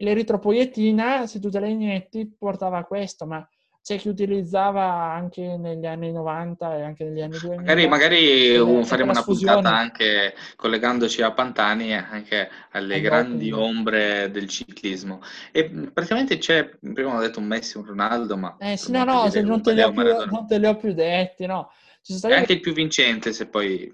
L'eritropoietina, se tu te la inietti, portava a questo, ma c'è chi utilizzava anche negli anni 90 e anche negli anni 2000. Magari, magari faremo una puntata anche collegandoci a Pantani e anche alle a grandi doping. ombre del ciclismo. E praticamente c'è, prima ho detto un Messi, un Ronaldo, ma... Eh sì, no, no, se non, te più, non, te li ho più detti, no. È anche il più vincente se poi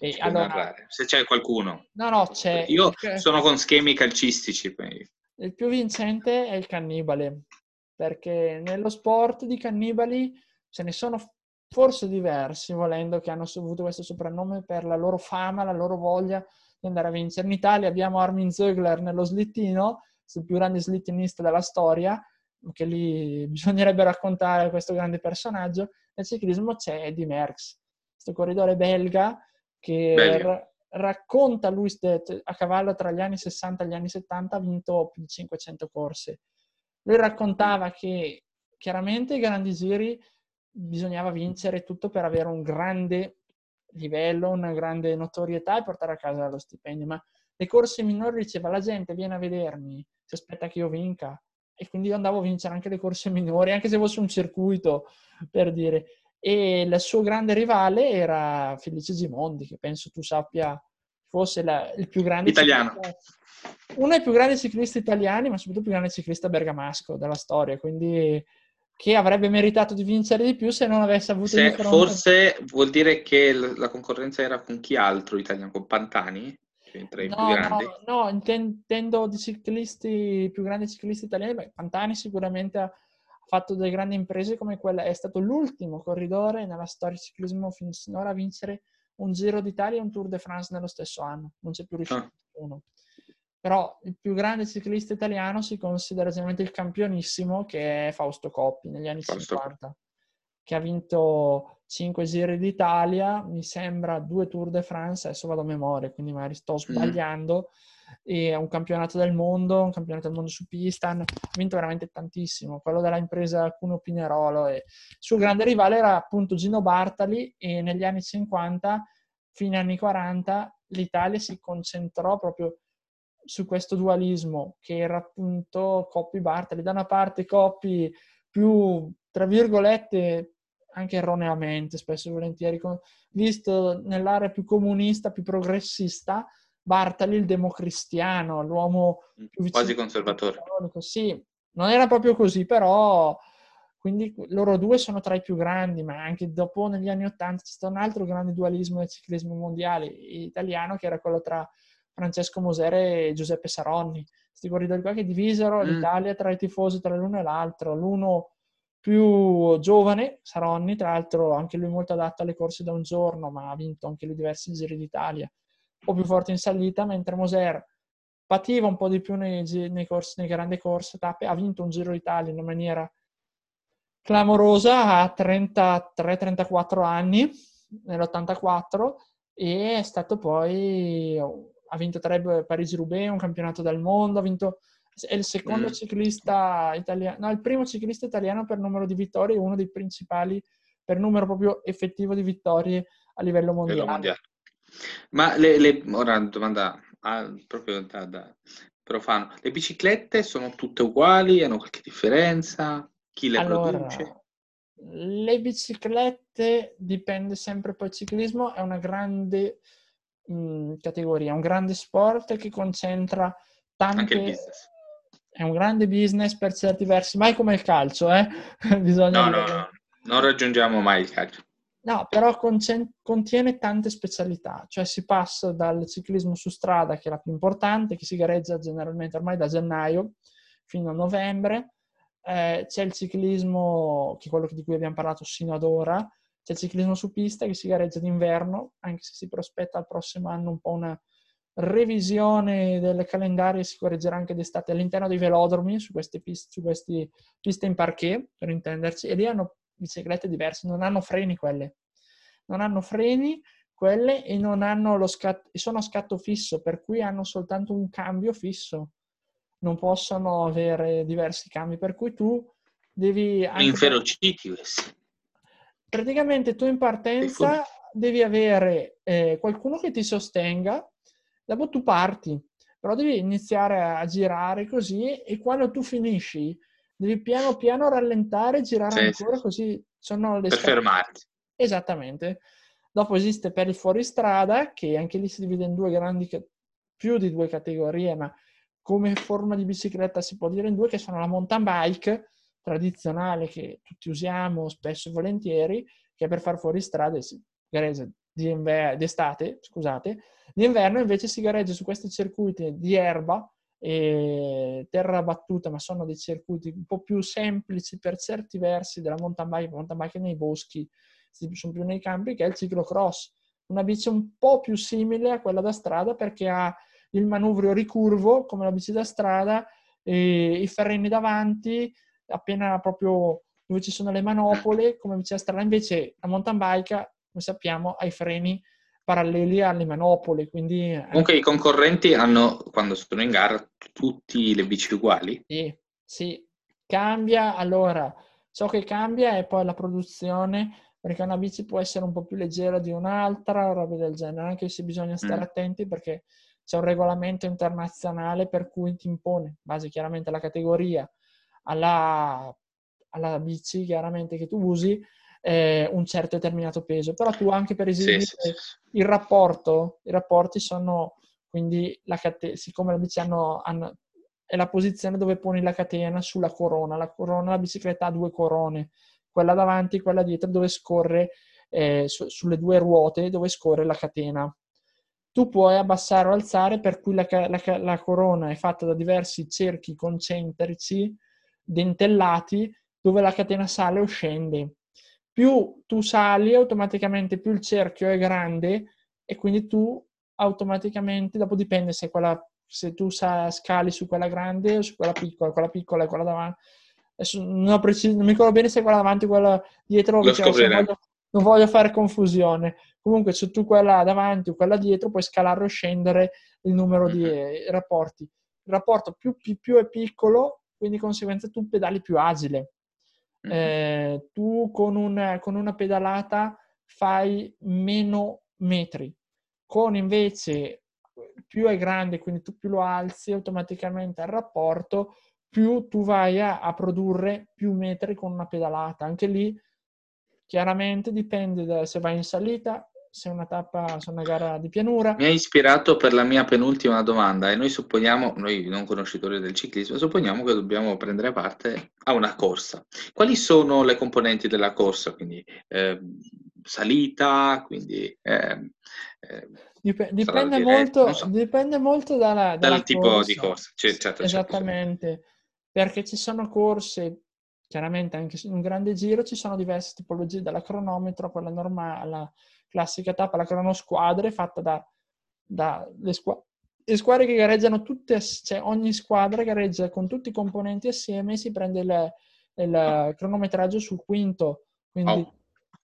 eh, allora, se c'è qualcuno. No, no, c'è. Io sono con schemi calcistici. Poi. Il più vincente è il cannibale, perché nello sport di cannibali ce ne sono forse diversi, volendo, che hanno avuto questo soprannome per la loro fama, la loro voglia di andare a vincere. In Italia abbiamo Armin Zögler nello slittino, il più grande slittinista della storia, che lì bisognerebbe raccontare questo grande personaggio nel ciclismo c'è Eddie Merckx, questo corridore belga che r- racconta lui a cavallo tra gli anni 60 e gli anni 70 ha vinto più di 500 corse. Lui raccontava che chiaramente i grandi giri bisognava vincere tutto per avere un grande livello, una grande notorietà e portare a casa lo stipendio, ma le corse minori diceva la gente viene a vedermi, si aspetta che io vinca e quindi io andavo a vincere anche le corse minori, anche se fosse un circuito per dire. E il suo grande rivale era Felice Gimondi, che penso tu sappia fosse la, il più grande italiano. Uno dei più grandi ciclisti italiani, ma soprattutto il più grande ciclista bergamasco della storia. Quindi che avrebbe meritato di vincere di più se non avesse avuto se. Forse vuol dire che la concorrenza era con chi altro italiano? Con Pantani? Cioè, tra i no, più grandi? No, no intendo di ciclisti, più grandi ciclisti italiani. Beh, Pantani sicuramente ha fatto delle grandi imprese come quella, è stato l'ultimo corridore nella storia del ciclismo finora a vincere un Giro d'Italia e un Tour de France nello stesso anno. Non c'è più riuscito ah. uno. Però il più grande ciclista italiano si considera generalmente il campionissimo che è Fausto Coppi negli anni Fausto. 50, che ha vinto 5 giri d'Italia, mi sembra due Tour de France, adesso vado a memoria, quindi magari sto mm. sbagliando, e un campionato del mondo, un campionato del mondo su pista, ha vinto veramente tantissimo, quello della impresa Cuno Pinerolo. E il suo grande rivale era appunto Gino Bartali e negli anni 50, fine anni 40, l'Italia si concentrò proprio su questo dualismo che era appunto Coppi Bartali. Da una parte Coppi più, tra virgolette, anche erroneamente, spesso e volentieri, visto nell'area più comunista, più progressista, Bartali il democristiano, l'uomo più vicino. Quasi conservatore. Sì, non era proprio così, però quindi loro due sono tra i più grandi, ma anche dopo negli anni Ottanta c'è stato un altro grande dualismo del ciclismo mondiale italiano che era quello tra Francesco Mosere e Giuseppe Saronni. Questi corridori qua che divisero mm. l'Italia tra i tifosi tra l'uno e l'altro. L'uno più giovane, Saronni, tra l'altro anche lui molto adatto alle corse da un giorno, ma ha vinto anche lui diversi giri d'Italia, un po' più forte in salita, mentre Moser pativa un po' di più nei, nei, corsi, nei grandi corse, tappe, ha vinto un giro d'Italia in maniera clamorosa a 33-34 anni, nell'84, e è stato poi ha vinto tre Parigi-Roubaix, un campionato del mondo, ha vinto è il secondo mm. ciclista italiano, no, il primo ciclista italiano per numero di vittorie uno dei principali per numero proprio effettivo di vittorie a livello mondiale. mondiale. Ma le, le, ora una domanda ah, proprio da, da, profano, le biciclette sono tutte uguali? Hanno qualche differenza? Chi le allora, produce? Le biciclette dipende sempre poi il ciclismo, è una grande mh, categoria, un grande sport che concentra tante... Anche il business. È un grande business per certi versi, mai come il calcio, eh? Bisogna no, no, no, non raggiungiamo mai il calcio. No, però contiene tante specialità, cioè si passa dal ciclismo su strada, che è la più importante, che si gareggia generalmente ormai da gennaio fino a novembre, eh, c'è il ciclismo, che è quello di cui abbiamo parlato sino ad ora, c'è il ciclismo su pista che si gareggia d'inverno, anche se si prospetta al prossimo anno un po' una revisione del calendario si correggerà anche d'estate all'interno dei velodromi su queste piste, su queste piste in parquet, per intenderci, e lì hanno biciclette diverse, non hanno freni quelle. Non hanno freni quelle e non hanno lo scatto, sono a scatto fisso, per cui hanno soltanto un cambio fisso. Non possono avere diversi cambi, per cui tu devi... Inferociti questi praticamente tu in partenza devi avere eh, qualcuno che ti sostenga, dopo tu parti, però devi iniziare a girare così e quando tu finisci devi piano piano rallentare, girare sì, ancora sì. così sono le per fermarti. Esattamente. Dopo esiste per il fuoristrada che anche lì si divide in due grandi più di due categorie, ma come forma di bicicletta si può dire in due che sono la mountain bike tradizionale che tutti usiamo spesso e volentieri, che è per far fuori strade si di inver- d'estate, scusate, d'inverno invece si gareggia su questi circuiti di erba e terra battuta, ma sono dei circuiti un po' più semplici per certi versi della mountain bike, mountain bike nei boschi, sono più nei campi, che è il ciclocross. Una bici un po' più simile a quella da strada perché ha il manubrio ricurvo come la bici da strada, i freni davanti, appena proprio dove ci sono le manopole, come diceva Strada, invece la mountain bike, come sappiamo, ha i freni paralleli alle manopole. Quindi, eh, Comunque i concorrenti hanno, quando sono in gara, tutti le bici uguali? Sì, sì. Cambia, allora, ciò che cambia è poi la produzione, perché una bici può essere un po' più leggera di un'altra, roba del genere, anche se bisogna stare mm. attenti perché c'è un regolamento internazionale per cui ti impone, in base chiaramente alla categoria, alla, alla bici chiaramente che tu usi eh, un certo determinato peso, però tu anche per esempio sì, sì, sì. il rapporto, i rapporti sono quindi la cate- siccome la bici hanno, hanno, è la posizione dove poni la catena sulla corona. La corona, la bicicletta ha due corone, quella davanti e quella dietro dove scorre, eh, su, sulle due ruote dove scorre la catena. Tu puoi abbassare o alzare, per cui la, la, la corona è fatta da diversi cerchi concentrici dentellati dove la catena sale o scende. Più tu sali, automaticamente più il cerchio è grande e quindi tu automaticamente, dopo dipende se, quella, se tu sa, scali su quella grande o su quella piccola, quella piccola e quella davanti. Adesso non, preciso, non mi ricordo bene se quella davanti o quella dietro, non voglio, non voglio fare confusione. Comunque, se tu quella davanti o quella dietro, puoi scalare o scendere il numero mm-hmm. di eh, rapporti. Il rapporto più, più, più, è piccolo, quindi di conseguenza tu pedali più agile. Mm-hmm. Eh, tu con, un, con una pedalata fai meno metri. Con invece più è grande, quindi tu più lo alzi automaticamente il rapporto, più tu vai a, a, produrre più metri con una pedalata. Anche lì chiaramente dipende da se vai in salita, se una tappa, se una gara di pianura. Mi ha ispirato per la mia penultima domanda e noi supponiamo, noi non conoscitori del ciclismo, supponiamo che dobbiamo prendere parte a una corsa. Quali sono le componenti della corsa? Quindi eh, salita, quindi... Eh, eh, Dip- dipende, molto, so, dipende, molto, dalla, dalla dal tipo corsa. di corsa. Cioè, certo, certo, Esattamente, certo. perché ci sono corse chiaramente anche in un grande giro ci sono diverse tipologie, dalla cronometro, quella normale, classica tappa, la cronosquadre fatta da, da le, squ- le, squadre che gareggiano tutte, cioè ogni squadra gareggia con tutti i componenti assieme e si prende il, il cronometraggio sul quinto. Quindi oh.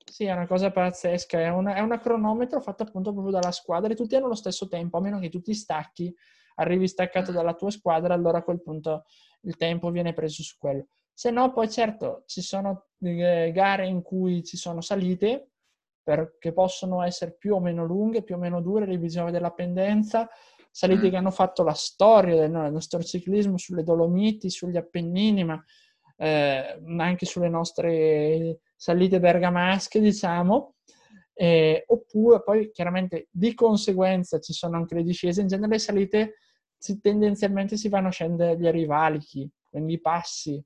sì, è una cosa pazzesca, è una, è una cronometro fatta appunto proprio dalla squadra e tutti hanno lo stesso tempo, a meno che tu ti stacchi, arrivi staccato dalla tua squadra, allora a quel punto il tempo viene preso su quello. Se no, poi certo ci sono eh, gare in cui ci sono salite perché possono essere più o meno lunghe, più o meno dure, lì bisogna vedere la pendenza. Salite mm. che hanno fatto la storia del nostro ciclismo sulle Dolomiti, sugli Appennini, ma eh, anche sulle nostre salite bergamasche, diciamo. Eh, oppure poi chiaramente di conseguenza ci sono anche le discese. In genere le salite si, tendenzialmente si vanno a scendere gli rivalichi, quindi i passi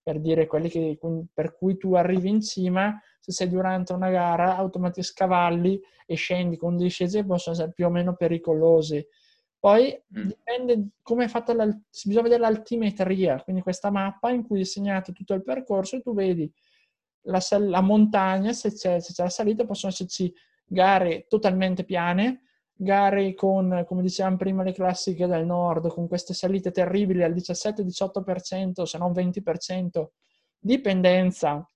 per dire quelli che, per cui tu arrivi in cima, se sei durante una gara, automaticamente scavalli e scendi con discese possono essere più o meno pericolose. Poi mm. dipende come è fatta, la, bisogna vedere l'altimetria, quindi questa mappa in cui è segnato tutto il percorso e tu vedi la, la montagna, se c'è, se c'è la salita, possono esserci gare totalmente piane, gare con, come dicevamo prima, le classiche del nord, con queste salite terribili al 17-18%, se non 20%, dipendenza,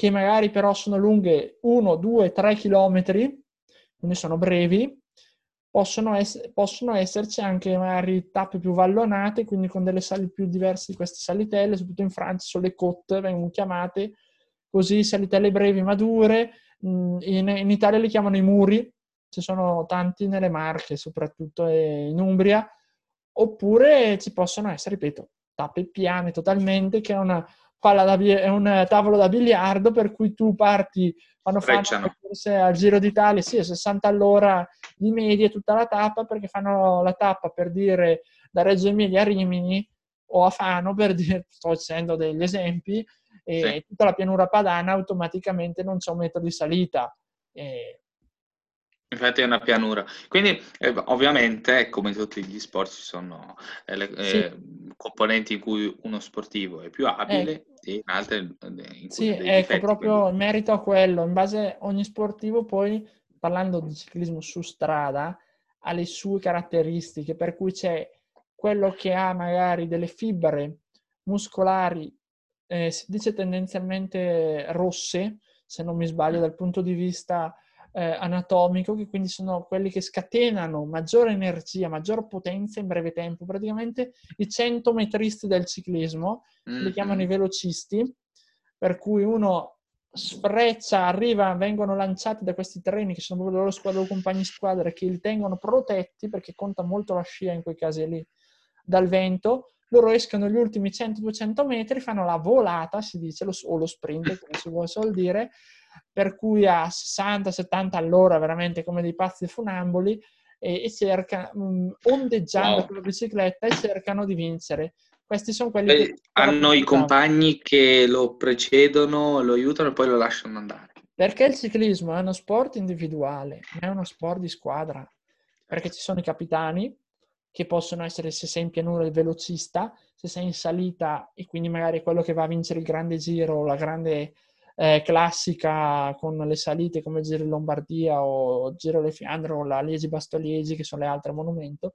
che magari però sono lunghe 1, 2, 3 km, quindi sono brevi, possono, ess- possono esserci anche magari tappe più vallonate, quindi con delle sali più diverse di queste salitelle, soprattutto in Francia sono le côte, vengono chiamate così, salitelle brevi ma dure, in, in Italia li chiamano i muri, ci sono tanti nelle Marche, soprattutto in Umbria, oppure ci possono essere, ripeto, tappe piane totalmente, che è, una da, è un tavolo da biliardo per cui tu parti, fanno fare forse al Giro d'Italia, sì, a 60 all'ora di media tutta la tappa, perché fanno la tappa per dire da Reggio Emilia a Rimini o a Fano, per dire, sto facendo degli esempi, e sì. tutta la pianura padana automaticamente non c'è un metro di salita. E Infatti è una pianura. Quindi eh, ovviamente, come in tutti gli sport, ci sono eh, le, sì. eh, componenti in cui uno sportivo è più abile e in altre in cui Sì, ecco, difetti, proprio quindi... merito a quello. In base a ogni sportivo, poi, parlando di ciclismo su strada, ha le sue caratteristiche, per cui c'è quello che ha magari delle fibre muscolari, eh, si dice tendenzialmente rosse, se non mi sbaglio, mm. dal punto di vista eh, anatomico, che quindi sono quelli che scatenano maggiore energia, maggior potenza in breve tempo. Praticamente i 100 metristi del ciclismo, mm-hmm. li chiamano i velocisti, per cui uno sfreccia, arriva, vengono lanciati da questi treni che sono proprio loro squadre o compagni squadre che li tengono protetti perché conta molto la scia in quei casi lì dal vento. Loro escono gli ultimi 100-200 metri, fanno la volata, si dice, o lo sprint, come si vuole dire, per cui a 60-70 all'ora, veramente come dei pazzi funamboli, e, e cercano, um, ondeggiando wow. con la bicicletta e cercano di vincere. Questi sono quelli Beh, che hanno i compagni che lo precedono, lo aiutano e poi lo lasciano andare. Perché il ciclismo è uno sport individuale, ma è uno sport di squadra. Perché ci sono i capitani che possono essere, se sei in pianura, il velocista, se sei in salita e quindi magari quello che va a vincere il grande giro, la grande eh, classica con le salite come Giro in Lombardia o Giro Le Fiandre o la Liegi Bastoliegi, che sono le altre monumento,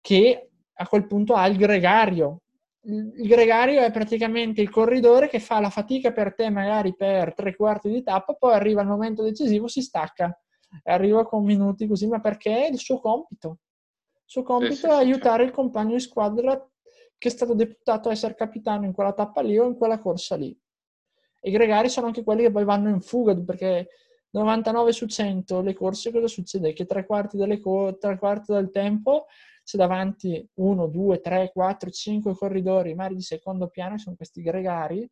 che a quel punto ha il gregario, il gregario è praticamente il corridore che fa la fatica per te magari per tre quarti di tappa, poi arriva il momento decisivo, si stacca arriva con minuti così, ma perché è il suo compito. Suo compito sì, sì, è aiutare certo. il compagno di squadra che è stato deputato a essere capitano in quella tappa lì o in quella corsa lì. I gregari sono anche quelli che poi vanno in fuga perché 99 su 100 le corse cosa succede? Che tre quarti, co- tre quarti del tempo c'è davanti uno, due, tre, quattro, cinque corridori, magari di secondo piano, sono questi gregari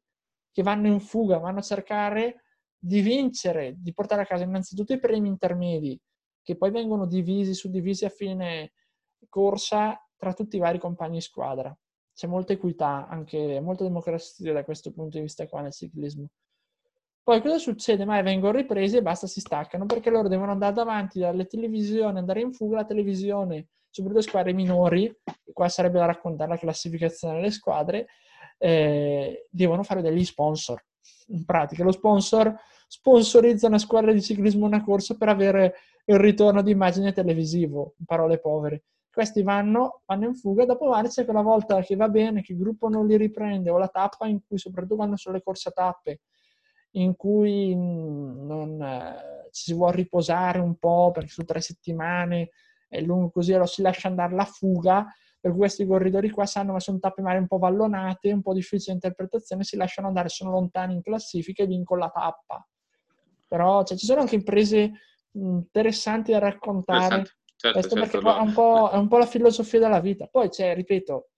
che vanno in fuga, vanno a cercare di vincere, di portare a casa innanzitutto i premi intermedi, che poi vengono divisi, suddivisi a fine corsa tra tutti i vari compagni di squadra. C'è molta equità, anche molta democrazia da questo punto di vista qua nel ciclismo. Poi cosa succede? Mai vengono ripresi e basta, si staccano perché loro devono andare davanti alle televisioni, andare in fuga, la televisione soprattutto squadre minori, qua sarebbe da raccontare la classificazione delle squadre, eh, devono fare degli sponsor. In pratica, lo sponsor sponsorizza una squadra di ciclismo una corsa per avere il ritorno di immagine televisivo, in parole povere. Questi vanno, vanno in fuga, dopo magari quella volta che va bene, che il gruppo non li riprende, o la tappa in cui, soprattutto quando sono le corse a tappe, in cui non, eh, ci si vuole riposare un po' perché su tre settimane è lungo così, allora si lascia andare la fuga, per questi corridori qua sanno che sono tappe magari un po' vallonate, un po' difficile interpretazione, si lasciano andare, sono lontani in classifica e vincono la tappa. Però cioè, ci sono anche imprese interessanti da raccontare, certo, certo, perché è, un è, un po', la filosofia della vita. Poi c'è, ripeto,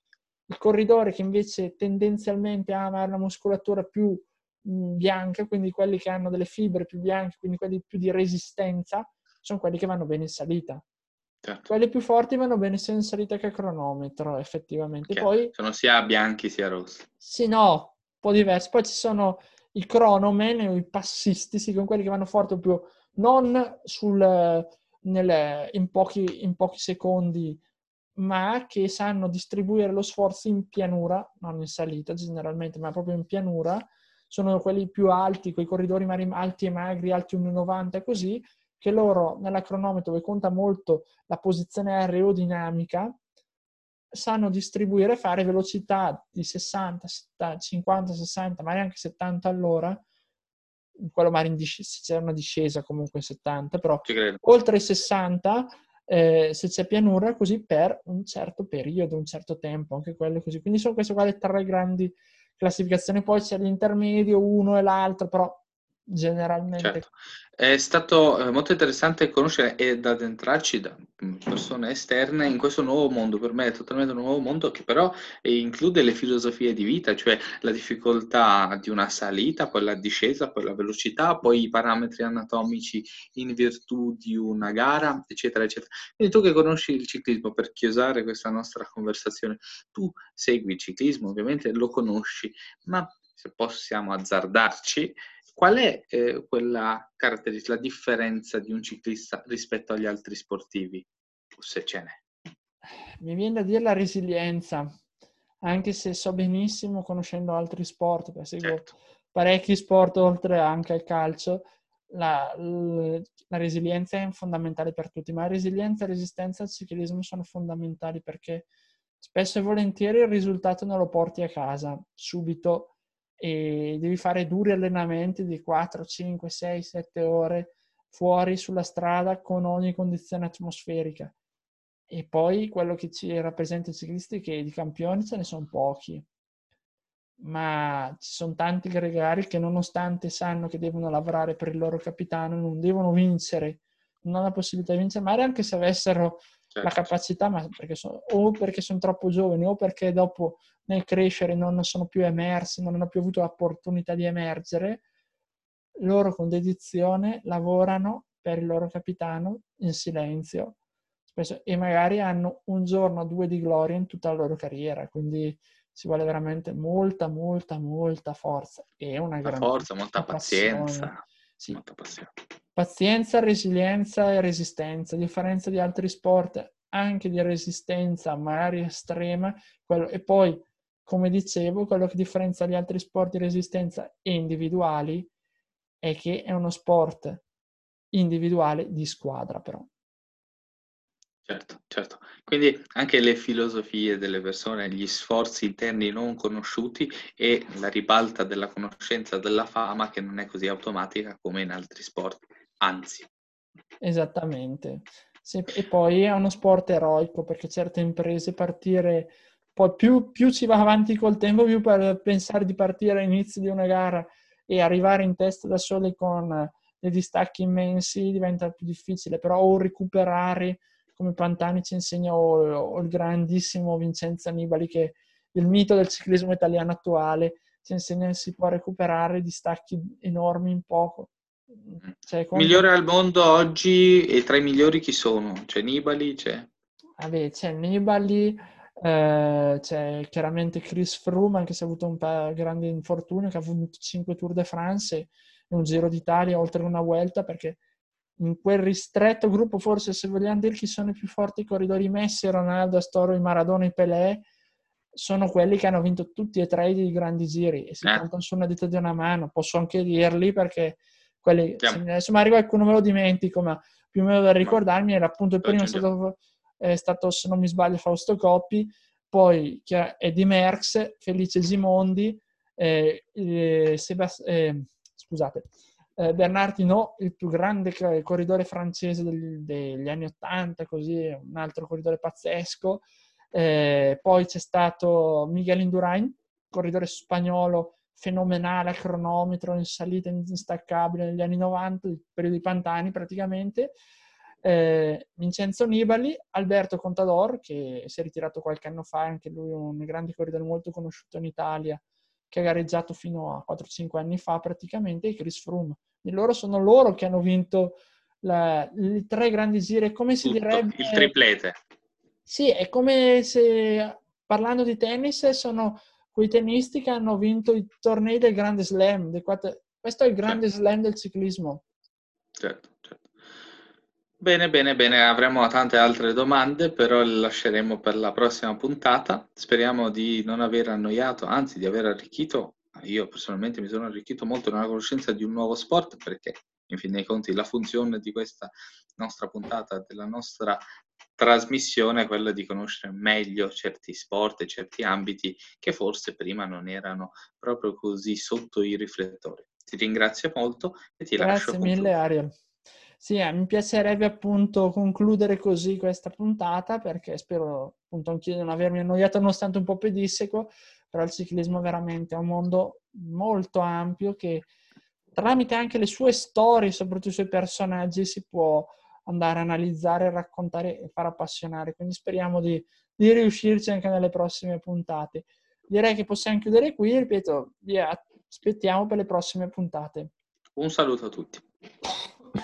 il corridore che invece tendenzialmente ama una muscolatura più bianca, quindi quelli che hanno delle fibre più bianche, quindi quelli più di resistenza, sono quelli che vanno bene in salita. Certo. Quelli più forti vanno bene sia in salita che a cronometro, effettivamente. Poi, sono sia bianchi sia rossi. Sì, no, un po' diversi. Poi ci sono i cronomen o i passisti, sì, con quelli che vanno forte più non sul, nel, in, pochi, in pochi secondi, ma che sanno distribuire lo sforzo in pianura, non in salita generalmente, ma proprio in pianura. Sono quelli più alti, quei corridori alti e magri, alti 1,90 così, che loro nella cronometro dove conta molto la posizione aerodinamica sanno distribuire, fare velocità di 60, 70, 50, 60, magari anche 70 all'ora, quello magari in disc- se c'è una discesa comunque 70, però oltre i 60 eh, se c'è pianura così per un certo periodo, un certo tempo, anche quello così. Quindi sono queste qua le tre grandi classificazioni, poi c'è l'intermedio, uno e l'altro, però generalmente. Certo. È stato eh, molto interessante conoscere ed addentrarci da mm, persone esterne in questo nuovo mondo. Per me è totalmente un nuovo mondo che però eh, include le filosofie di vita, cioè la difficoltà di una salita, poi la discesa, poi la velocità, poi i parametri anatomici in virtù di una gara, eccetera, eccetera. Quindi tu che conosci il ciclismo, per chiusare questa nostra conversazione, tu segui il ciclismo, ovviamente lo conosci, ma se possiamo azzardarci, Qual è eh, quella caratteristica, la differenza di un ciclista rispetto agli altri sportivi, se ce n'è? Mi viene da dire la resilienza, anche se so benissimo, conoscendo altri sport, perché seguo certo. parecchi sport oltre anche al calcio, la, la, resilienza è fondamentale per tutti, ma resilienza e resistenza al ciclismo sono fondamentali perché spesso e volentieri il risultato non lo porti a casa subito e devi fare duri allenamenti di 4, 5, 6, 7 ore fuori sulla strada con ogni condizione atmosferica. E poi quello che ci rappresenta i ciclisti è che di campioni ce ne sono pochi, ma ci sono tanti gregari che nonostante sanno che devono lavorare per il loro capitano, non devono vincere, non hanno la possibilità di vincere, magari anche se avessero certo. la capacità, ma perché sono, o perché sono troppo giovani o perché dopo nel crescere non sono più emersi, non hanno più avuto l'opportunità di emergere, loro con dedizione lavorano per il loro capitano in silenzio, spesso, e magari hanno un giorno o due di gloria in tutta la loro carriera, quindi ci vuole veramente molta, molta, molta forza e una grande forza, molta pazienza. Sì. Molta pazienza. Pazienza, resilienza e resistenza, a differenza di altri sport, anche di resistenza magari estrema, quello, e poi, come dicevo, quello che differenzia gli altri sport di resistenza e individuali è che è uno sport individuale di squadra, però. Certo, certo. Quindi anche le filosofie delle persone, gli sforzi interni non conosciuti e la ribalta della conoscenza della fama che non è così automatica come in altri sport, anzi. Esattamente. Sì, e poi è uno sport eroico perché certe imprese partire, poi più, più si va avanti col tempo, più per pensare di partire all'inizio di una gara e arrivare in testa da soli con dei distacchi immensi diventa più difficile, però o recuperare come Pantani ci insegna o, o il grandissimo Vincenzo Annibali che il mito del ciclismo italiano attuale ci insegna che si può recuperare distacchi enormi in poco. Cioè, con... Migliore al mondo oggi e tra i migliori chi sono? C'è Nibali? C'è, Vabbè, c'è Nibali, eh, c'è chiaramente Chris Froome, anche se ha avuto un grande infortunio, che ha avuto 5 Tour de France e un Giro d'Italia oltre una Vuelta, perché in quel ristretto gruppo, forse se vogliamo dire chi sono i più forti corridori Messi, Ronaldo, Astoro, i Maradona, i Pelé, sono quelli che hanno vinto tutti e tre i grandi giri e si eh. contano su una dita di una mano. Posso anche dirli perché quelli, se, insomma, arriva qualcuno me lo dimentico, ma più o meno da ricordarmi era appunto il primo è stato, è stato, se non mi sbaglio, Fausto Coppi, poi Eddie Merckx, Felice Gimondi, eh, eh, Sebast- eh, scusate, eh, Bernard Hinault, il più grande corridore francese degli, degli anni Ottanta, così un altro corridore pazzesco. Eh, poi c'è stato Miguel Indurain, corridore spagnolo fenomenale a cronometro, in salita instaccabile negli anni 90, il periodo di Pantani praticamente. Eh, Vincenzo Nibali, Alberto Contador, che si è ritirato qualche anno fa, anche lui un grande corridore molto conosciuto in Italia, che ha gareggiato fino a 4-5 anni fa praticamente, e Chris Froome. E loro sono loro che hanno vinto la, i tre grandi giri, come si Tutto, direbbe... Il triplete. Sì, è come se, parlando di tennis, sono quei tennisti che hanno vinto i tornei del Grande Slam. Quattro... Questo è il Grande certo. Slam del ciclismo. Certo, certo. Bene, bene, bene, avremo tante altre domande, però le lasceremo per la prossima puntata. Speriamo di non aver annoiato, anzi di aver arricchito. Io personalmente mi sono arricchito molto nella conoscenza di un nuovo sport perché, in fin dei conti, la funzione di questa nostra puntata, della nostra trasmissione è quella di conoscere meglio certi sport e certi ambiti che forse prima non erano proprio così sotto i riflettori. Ti ringrazio molto e ti Grazie lascio. Grazie mille, Ariel. Sì, eh, mi piacerebbe appunto concludere così questa puntata perché spero appunto anch'io di non avermi annoiato nonostante un po' pedisseco, però il ciclismo è veramente un mondo molto ampio che tramite anche le sue storie, soprattutto i suoi personaggi, si può andare a analizzare, raccontare e far appassionare. Quindi speriamo di, di riuscirci anche nelle prossime puntate. Direi che possiamo chiudere qui, ripeto, vi aspettiamo per le prossime puntate. Un saluto a tutti.